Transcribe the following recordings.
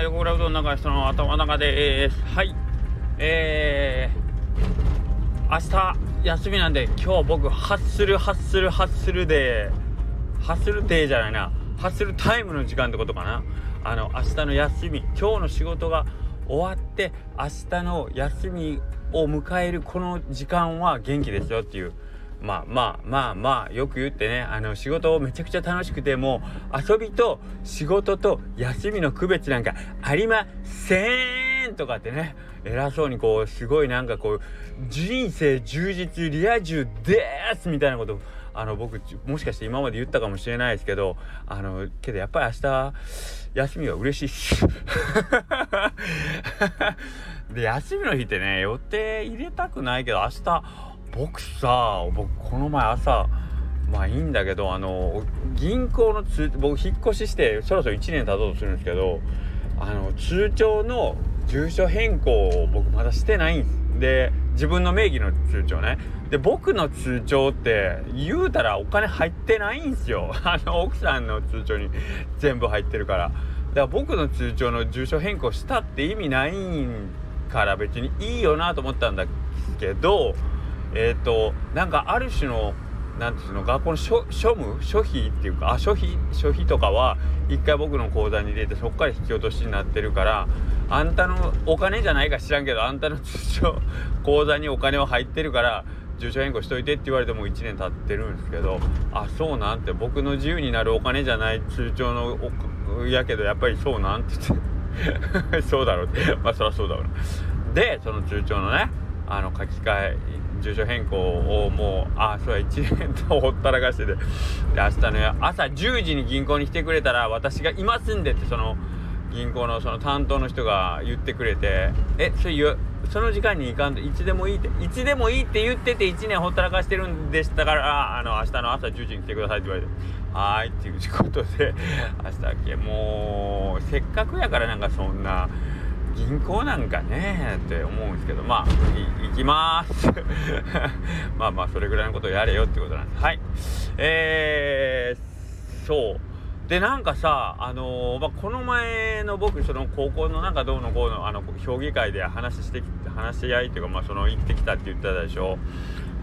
は横倉うどん中人の頭の中ですはい。えー、明日休みなんで今日僕ハッスルハッスルハッスルでハッスルデーじゃないな。ハッスルタイムの時間ってことかな。あの明日の休み今日の仕事が終わって明日の休みを迎えるこの時間は元気ですよっていう。まあまあまあまあよく言ってねあの仕事をめちゃくちゃ楽しくてもう遊びと仕事と休みの区別なんかありませんとかってね偉そうにこうすごいなんかこう人生充実リア充ですみたいなことあの僕もしかして今まで言ったかもしれないですけどあのけどやっぱり明日休みは嬉しい。っ すで休みの日ってね予定入れたくないけど明日僕さ僕この前朝まあいいんだけどあの銀行の通僕引っ越ししてそろそろ1年経とうとするんですけどあの通帳の住所変更を僕まだしてないんです。で自分の名義の通帳ね。で僕の通帳って言うたらお金入ってないんですよ。あの奥さんの通帳に全部入ってるから。だから僕の通帳の住所変更したって意味ないから別にいいよなと思ったんだけどえっ、ー、となんかある種のなんていうの学校の書務書費っていうかあ書費書費とかは一回僕の口座に入れてそっから引き落としになってるからあんたのお金じゃないか知らんけどあんたの通帳口座にお金は入ってるから住所変更しといてって言われても1年経ってるんですけどあそうなんて僕の自由になるお金じゃない通帳のやけどやっぱりそうなんて言って。そうだろう。っ てまあそりゃそうだろうでその通帳のねあの書き換え住所変更をもうあそうや1年とほったらかしてでで明日ね朝10時に銀行に来てくれたら私がいますんでってその銀行のその担当の人が言ってくれてえそれその時間に行かんといつでもいいっていつでもいいって言ってて1年ほったらかしてるんでしたからあの明日の朝10時に来てくださいって言われてはーいっていうことで明日だけもうせっかくやからなんかそんな。銀行なんかねって思うんですけどまあ行きます。まあまあそれぐらいのことをやれよってことなんで。すはい。えー、そう。でなんかさあのー、まあ、この前の僕その高校のなんかどうのこうのあの評議会で話してき話し合いっていうかまあその行ってきたって言ってたでしょ。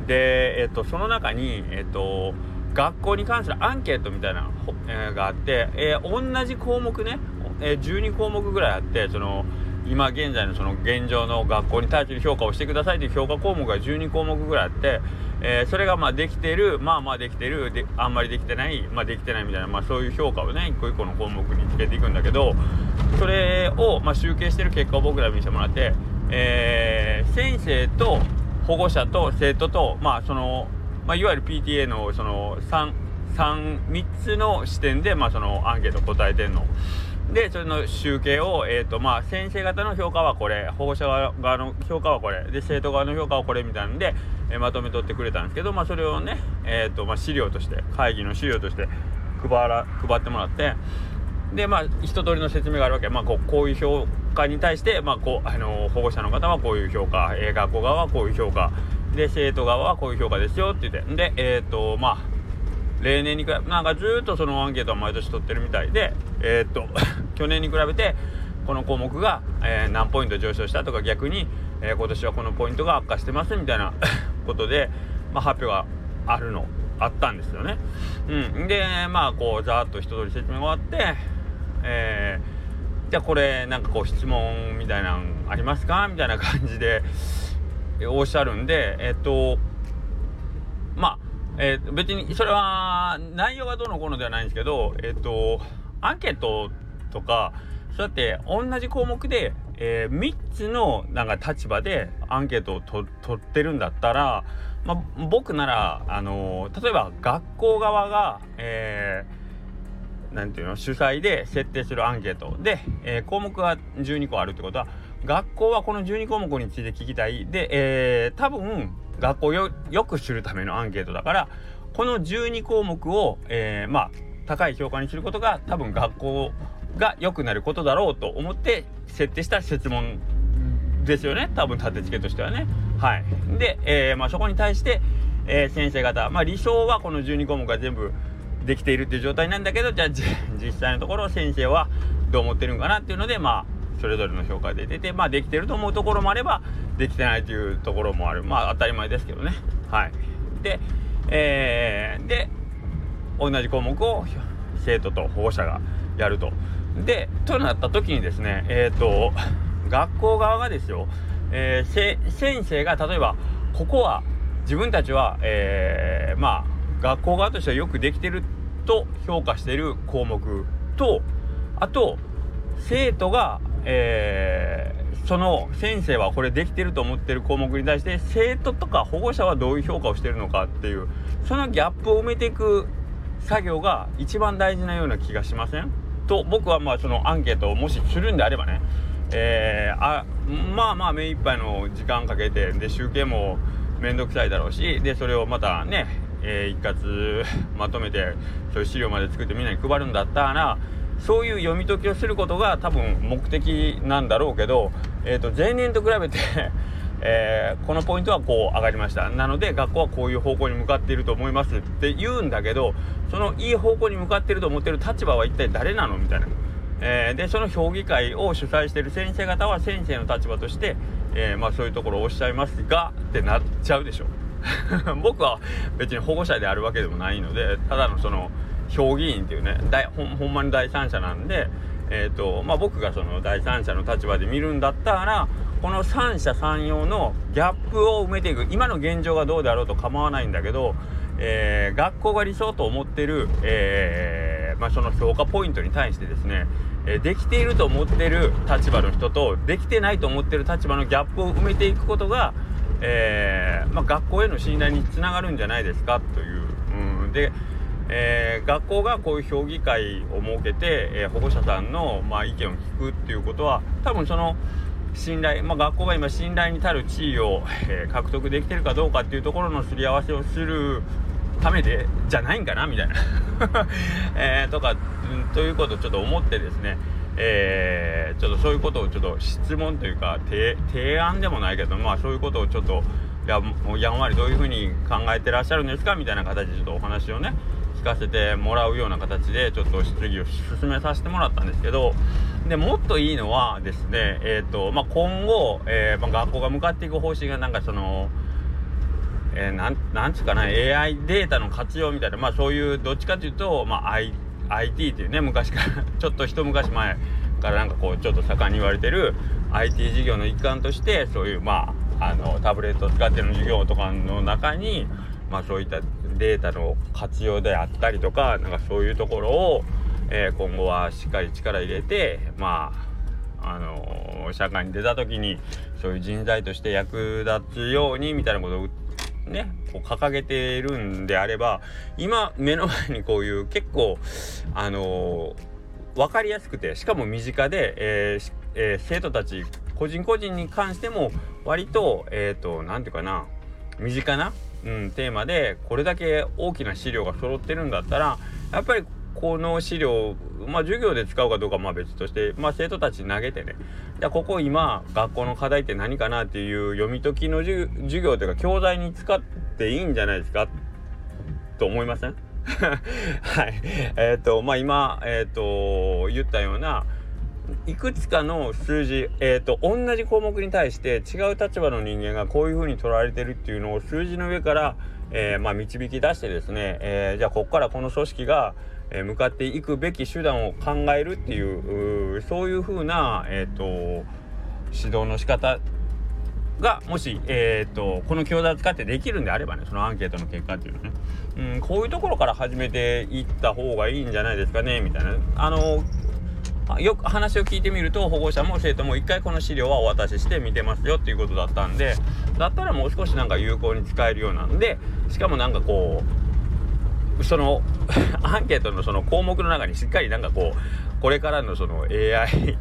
でえっとその中にえっと学校に関するアンケートみたいな、えー、があって、えー、同じ項目ね、えー、12項目ぐらいあってその今現在のその現状の学校に対する評価をしてくださいという評価項目が12項目ぐらいあって、えー、それがまあできてるまあまあできてるであんまりできてないまあできてないみたいな、まあ、そういう評価をね一個一個の項目につけていくんだけどそれをまあ集計してる結果を僕ら見せてもらって、えー、先生と保護者と生徒とまあその、まあ、いわゆる PTA のその 3, 3, 3つの視点でまあそのアンケート答えてんの。でそれの集計を、えーとまあ、先生方の評価はこれ保護者側の評価はこれで生徒側の評価はこれみたいなんで、えー、まとめとってくれたんですけど、まあ、それをね、えーとまあ、資料として会議の資料として配ら配ってもらってでまあ一通りの説明があるわけ、まあ、こうこういう評価に対して、まあこうあの、保護者の方はこういう評価、えー、学校側はこういう評価で生徒側はこういう評価ですよって言ってでえっ、とまあ例年に比べなんかずっとそのアンケートは毎年取ってるみたいでえー、っと 去年に比べてこの項目が、えー、何ポイント上昇したとか逆に、えー、今年はこのポイントが悪化してますみたいな ことで、まあ、発表があるのあったんですよね。うん、でまあこうざーっと一通り説明が終わって、えー、じゃあこれなんかこう質問みたいなのありますかみたいな感じでおっしゃるんでえっとえー、別にそれは内容がどうのこうのではないんですけど、えっ、ー、と、アンケートとか、そうやって同じ項目で、えー、3つのなんか立場でアンケートを取ってるんだったら、まあ、僕なら、あの例えば学校側が、えー、ていうの主催で設定するアンケート。で、えー、項目が12個あるってことは学校はこの12項目について聞きたい。で、えー、多分学校をよく知るためのアンケートだからこの12項目を、えー、まあ高い評価にすることが多分学校が良くなることだろうと思って設定した設問ですよね多分立て付けとしてはね。はい、で、えー、まあ、そこに対して、えー、先生方、まあ、理想はこの12項目が全部できているっていう状態なんだけどじゃあ実際のところ先生はどう思ってるんかなっていうのでまあそれぞれの評価で出てまあできてると思うところもあればできてないというところもある。まあ当たり前ですけどね。はい。でえー、で同じ項目を生徒と保護者がやると。でとなった時にですねえっ、ー、と学校側がですよ、えー、先生が例えばここは自分たちは、えー、まあ学校側としてはよくできてると評価している項目とあと生徒が、えー、その先生はこれできてると思ってる項目に対して生徒とか保護者はどういう評価をしてるのかっていうそのギャップを埋めていく作業が一番大事なような気がしません？と僕はまあそのアンケートをもしするんであればね、えー、あまあまあ目いっぱいの時間かけてで集計も面倒くさいだろうしでそれをまたね、えー、一括まとめてそういう資料まで作ってみんなに配るんだったらそういう読み解きをすることが多分目的なんだろうけど、えーと、前年と比べて えー、このポイントはこう上がりました。なので学校はこういう方向に向かっていると思いますって言うんだけどそのいい方向に向かっていると思ってる立場は一体誰なのみたいな、えー、でその評議会を主催している先生方は先生の立場として、えー、まあ、そういうところをおっしゃいますがってなっちゃうでしょ。僕は別に保護者であるわけでもないのでただのその評議員っていうねほほんまに第三者なんで、えーとまあ、僕がその第三者の立場で見るんだったらこの三者三様のギャップを埋めていく今の現状がどうであろうと構わないんだけど、えー、学校が理想と思ってる、えー、まあ、その評価ポイントに対してですねできていると思ってる立場の人とできてないと思ってる立場のギャップを埋めていくことが、えー、まあ、学校への信頼につながるんじゃないですかという。うん、でえー、学校がこういう評議会を設けて、えー、保護者さんの、まあ、意見を聞くっていうことは多分その信頼、まあ、学校が今信頼に足る地位を、えー、獲得できてるかどうかっていうところのすり合わせをするためでじゃないんかなみたいな。えとか、ん、ということをちょっと思ってですね。えー、ちょっとそういうことをちょっと質問というか提案でもないけどまあそういうことをちょっとややんわりどういうふうに考えてらっしゃるんですかみたいな形でちょっとお話をね聞かせてもらうような形でちょっと質疑を進めさせてもらったんですけどでもっといいのはですね、えーとまあ、今後、えーまあ、学校が向かっていく方針がなんかその、えー、なんなんつうかな AI データの活用みたいな、まあ、そういうどっちかというと、まあ、I IT っていうね昔から ちょっと一昔前からなんかこうちょっと盛んに言われてる IT 事業の一環としてそういうまああのタブレットを使ってる授業とかの中にまあそういったデータの活用であったりとかなんかそういうところを、えー、今後はしっかり力入れてまああのー、社会に出た時にそういう人材として役立つようにみたいなことをねこう掲げているんであれば今目の前にこういう結構あのー、分かりやすくてしかも身近で、えーえー、生徒たち個人個人に関しても割とえっ、ー、と何て言うかな身近なうん、テーマでこれだけ大きな資料が揃ってるんだったらやっぱりこの資料まあ授業で使うかどうかまあ別として、まあ、生徒たちに投げてね。じゃここ今学校の課題って何かなっていう読み解きの授業というか教材に使っていいんじゃないですか？と思いません？はい。えっ、ー、と、まあ今、えっ、ー、と、言ったような、いくつかの数字、えーと、同じ項目に対して違う立場の人間がこういうふうに捉えられてるっていうのを数字の上から、えー、まあ、導き出してですね、えー、じゃあここからこの組織が、向かっていくべき手段を考えるっていうそういうふうな、えーと、指導の仕方がもし、えーと、この教材を使ってできるんであればねそのアンケートの結果っていうのはね、うん、こういうところから始めていった方がいいんじゃないですかねみたいな。あのよく話を聞いてみると保護者も生徒も一回この資料はお渡しして見てますよっていうことだったんでだったらもう少しなんか有効に使えるようなんでしかもなんかこうその アンケートのその項目の中にしっかりなんかこうこれからのその AI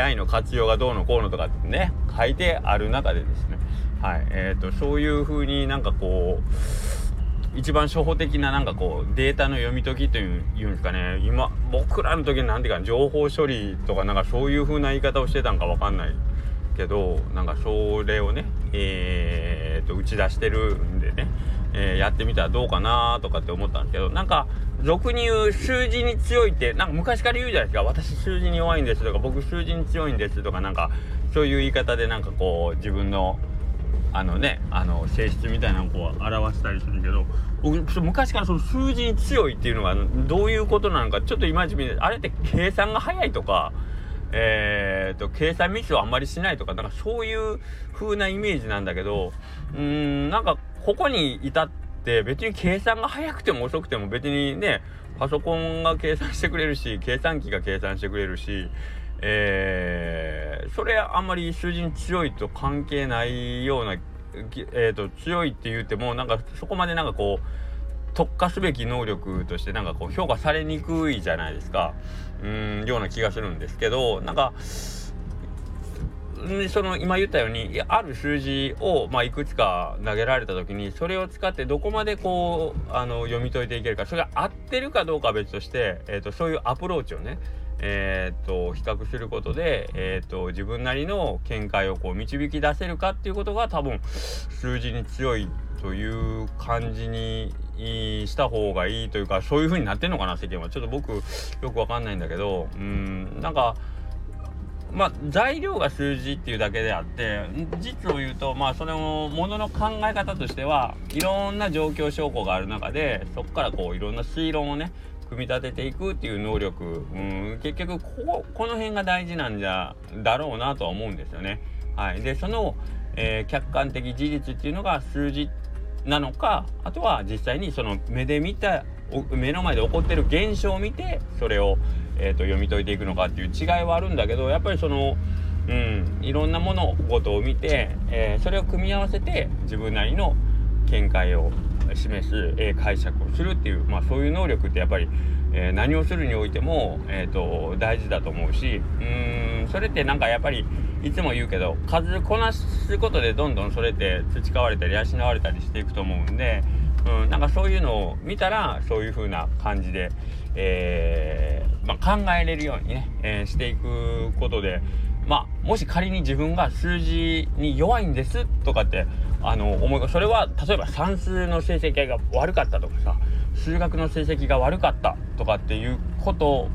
AI の活用がどうのこうのとかってね書いてある中でですね。はい。えーと、とそういう風になんかこう一番初歩的ななんかこうデータの読み解きというんですかね。今僕らの時に何ていうか情報処理とかなんかそういう風な言い方をしてたんか分かんないけどなんかそれをねえー、と打ち出してるんでね、えー、やってみたらどうかなとかって思ったんですけどなんか俗に言う数字に強いってなんか昔から言うじゃないですか。私数字に弱いんですとか僕数字に強いんですとかなんかそういう言い方でなんかこう自分のあのねあの性質みたいなのをこう表したりするけど僕昔からその数字に強いっていうのがどういうことなのかちょっと今じみあれって計算が早いとかえーと、計算ミスをあんまりしないとかなんかそういう風なイメージなんだけどうーんなんかここに至って別に計算が早くても遅くても別にねパソコンが計算してくれるし計算機が計算してくれるしえー、それあんまり数字に強いと関係ないような、えーと、強いって言ってもなんかそこまでなんかこう特化すべき能力としてなんかこう評価されにくいじゃないですか。うんような気がするんですけどなんかその今言ったようにある数字を、まあ、いくつか投げられた時にそれを使ってどこまでこうあの読み解いていけるかそれが合ってるかどうかは別として、えーと、そういうアプローチをねえーと、比較することで、えーと自分なりの見解をこう導き出せるかっていうことが多分数字に強いという感じにした方がいいというかそういう風になってんのかな世間は。ちょっと僕よくわかんないんだけどうんなんかまあ材料が数字っていうだけであって実を言うとまあそのものの考え方としてはいろんな状況証拠がある中でそこからこういろんな推論をね組み立てていくっていう能力。うん。結局こここの辺が大事なんじゃだろうなとは思うんですよね。はい、でその、えー、客観的事実っていうのが数字なのかあとは実際にその目で見た目の前で起こってる現象を見てそれを、えーと、読み解いていくのかっていう違いはあるんだけどやっぱりその、うん、いろんな物事を見て、えー、それを組み合わせて自分なりの見解を示す、え、解釈をするっていう、まあ、そういう能力ってやっぱり、え、何をするにおいても、えーと、大事だと思うしうーんそれってなんかやっぱりいつも言うけど数こなすことでどんどんそれって培われたり養われたりしていくと思うんで、うん、なんかそういうのを見たらそういう風な感じで、えー、まあ、考えれるようにね、えー、していくことでまあもし仮に自分が数字に弱いんですとかってあの思いそれは例えば算数の成績が悪かったとかさ数学の成績が悪かったとかっていうこと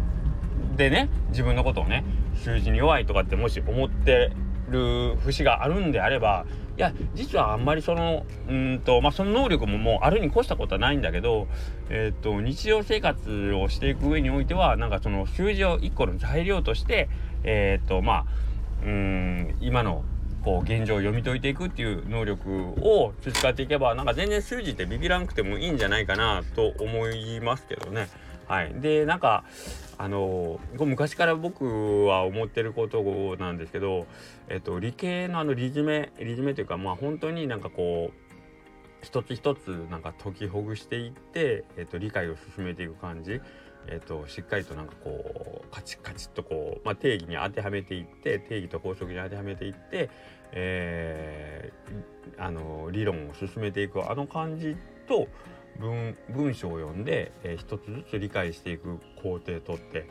でね自分のことをね数字に弱いとかってもし思ってる節があるんであればいや実はあんまりそのうんとまあその能力ももうあるに越したことはないんだけどえっ、ー、と日常生活をしていく上においてはなんかその数字を1個の材料としてえっ、とまあうん今のこう現状を読み解いていくっていう能力を培っていけばなんか全然数字ってビビらなくてもいいんじゃないかなと思いますけどね。はい、でなんかあの昔から僕は思ってることなんですけど、えっと、理系のあの理詰め理詰めというかまあ本当になんかこう一つ一つなんか解きほぐしていって、えっと、理解を進めていく感じ、えっと、しっかりとなんかこうカチッカチッとこう、まあ、定義に当てはめていって定義と法則に当てはめていって、えー、あの理論を進めていくあの感じと文文章を読んで、えー、一つずつ理解していく工程とって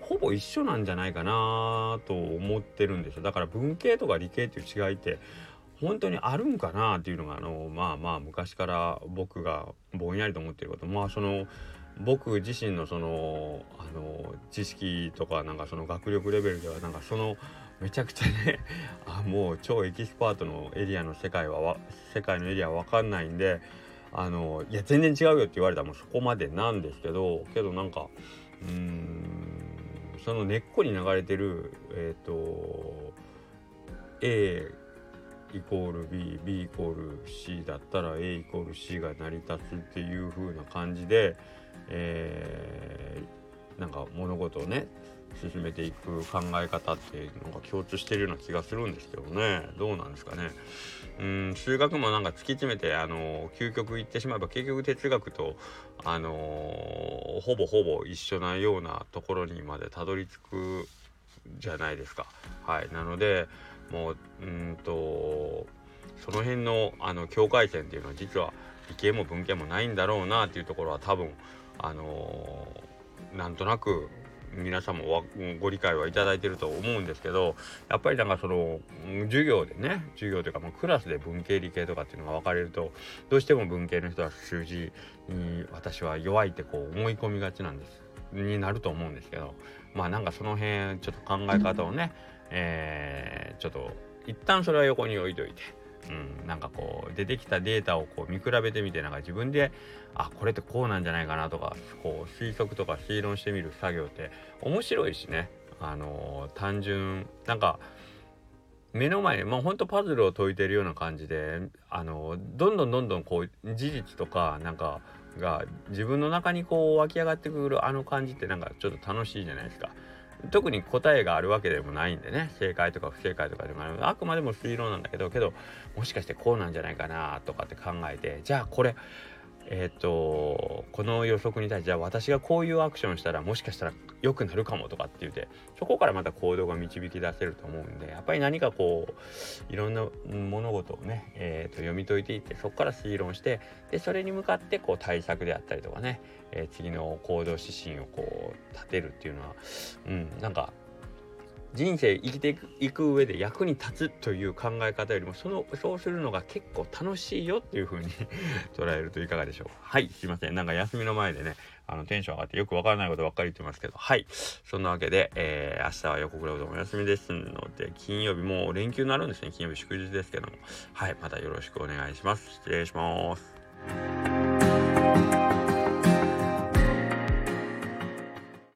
ほぼ一緒なんじゃないかなと思ってるんですよ。だから文系とか理系っていう違いって本当にあるんかなっていうのがあのまあまあ昔から僕がぼんやりと思ってること。まあその僕自身のそのあの知識とかなんかその学力レベルではなんかそのめちゃくちゃね あもう超エキスパートのエリアの世界は世界のエリアは分かんないんであのいや全然違うよって言われたらもうそこまでなんですけどけどなんかうんその根っこに流れてるえっ、ー、と A イコール BB イコール C だったら A イコール C が成り立つっていう風な感じで、えー、なんか物事をね進めていく考え方っていうのが共通してるような気がするんですけどね。どうなんですかね。うん数学もなんか突き詰めてあの究極言ってしまえば結局哲学とあのー、ほぼほぼ一緒なようなところにまでたどり着くじゃないですか。はいなのでもううんとその辺のあの境界線っていうのは実は理系も文系もないんだろうなっていうところは多分あのー、なんとなく皆さんもご理解はいただいてると思うんですけどやっぱりなんかその授業でね授業というかもうクラスで文系理系とかっていうのが分かれるとどうしても文系の人は数字に私は弱いってこう思い込みがちなんですになると思うんですけどまあなんかその辺ちょっと考え方をね、えー、ちょっと一旦それは横に置いといて。うん、なんかこう出てきたデータをこう見比べてみてなんか自分であこれってこうなんじゃないかなとかこう推測とか推論してみる作業って面白いしねあのー、単純なんか目の前にまあほんとパズルを解いてるような感じであのー、どんどんどんどんこう事実とかなんかが自分の中にこう湧き上がってくるあの感じってなんかちょっと楽しいじゃないですか。特に答えがあるわけでもないんでね。正解とか不正解とかでもあくまでも推論なんだけどけどもしかしてこうなんじゃないかなとかって考えてじゃあこれえっ、ー、とこの予測に対してじゃあ私がこういうアクションしたらもしかしたら良くなるかもとかって言ってそこからまた行動が導き出せると思うんでやっぱり何かこういろんな物事をね、えー、と読み解いていってそこから推論してでそれに向かってこう対策であったりとかね、え、次の行動指針をこう立てるっていうのはうんなんか人生生きていく上で役に立つという考え方よりもそのそうするのが結構楽しいよっていう風に 捉えるといかがでしょう。はいすいません。なんか休みの前でねあのテンション上がってよくわからないことばっかり言ってますけど。はい。そんなわけで、えー、明日は横倉うどんお休みですので金曜日もう連休になるんですね。金曜日祝日ですけども。はいまたよろしくお願いします。失礼します。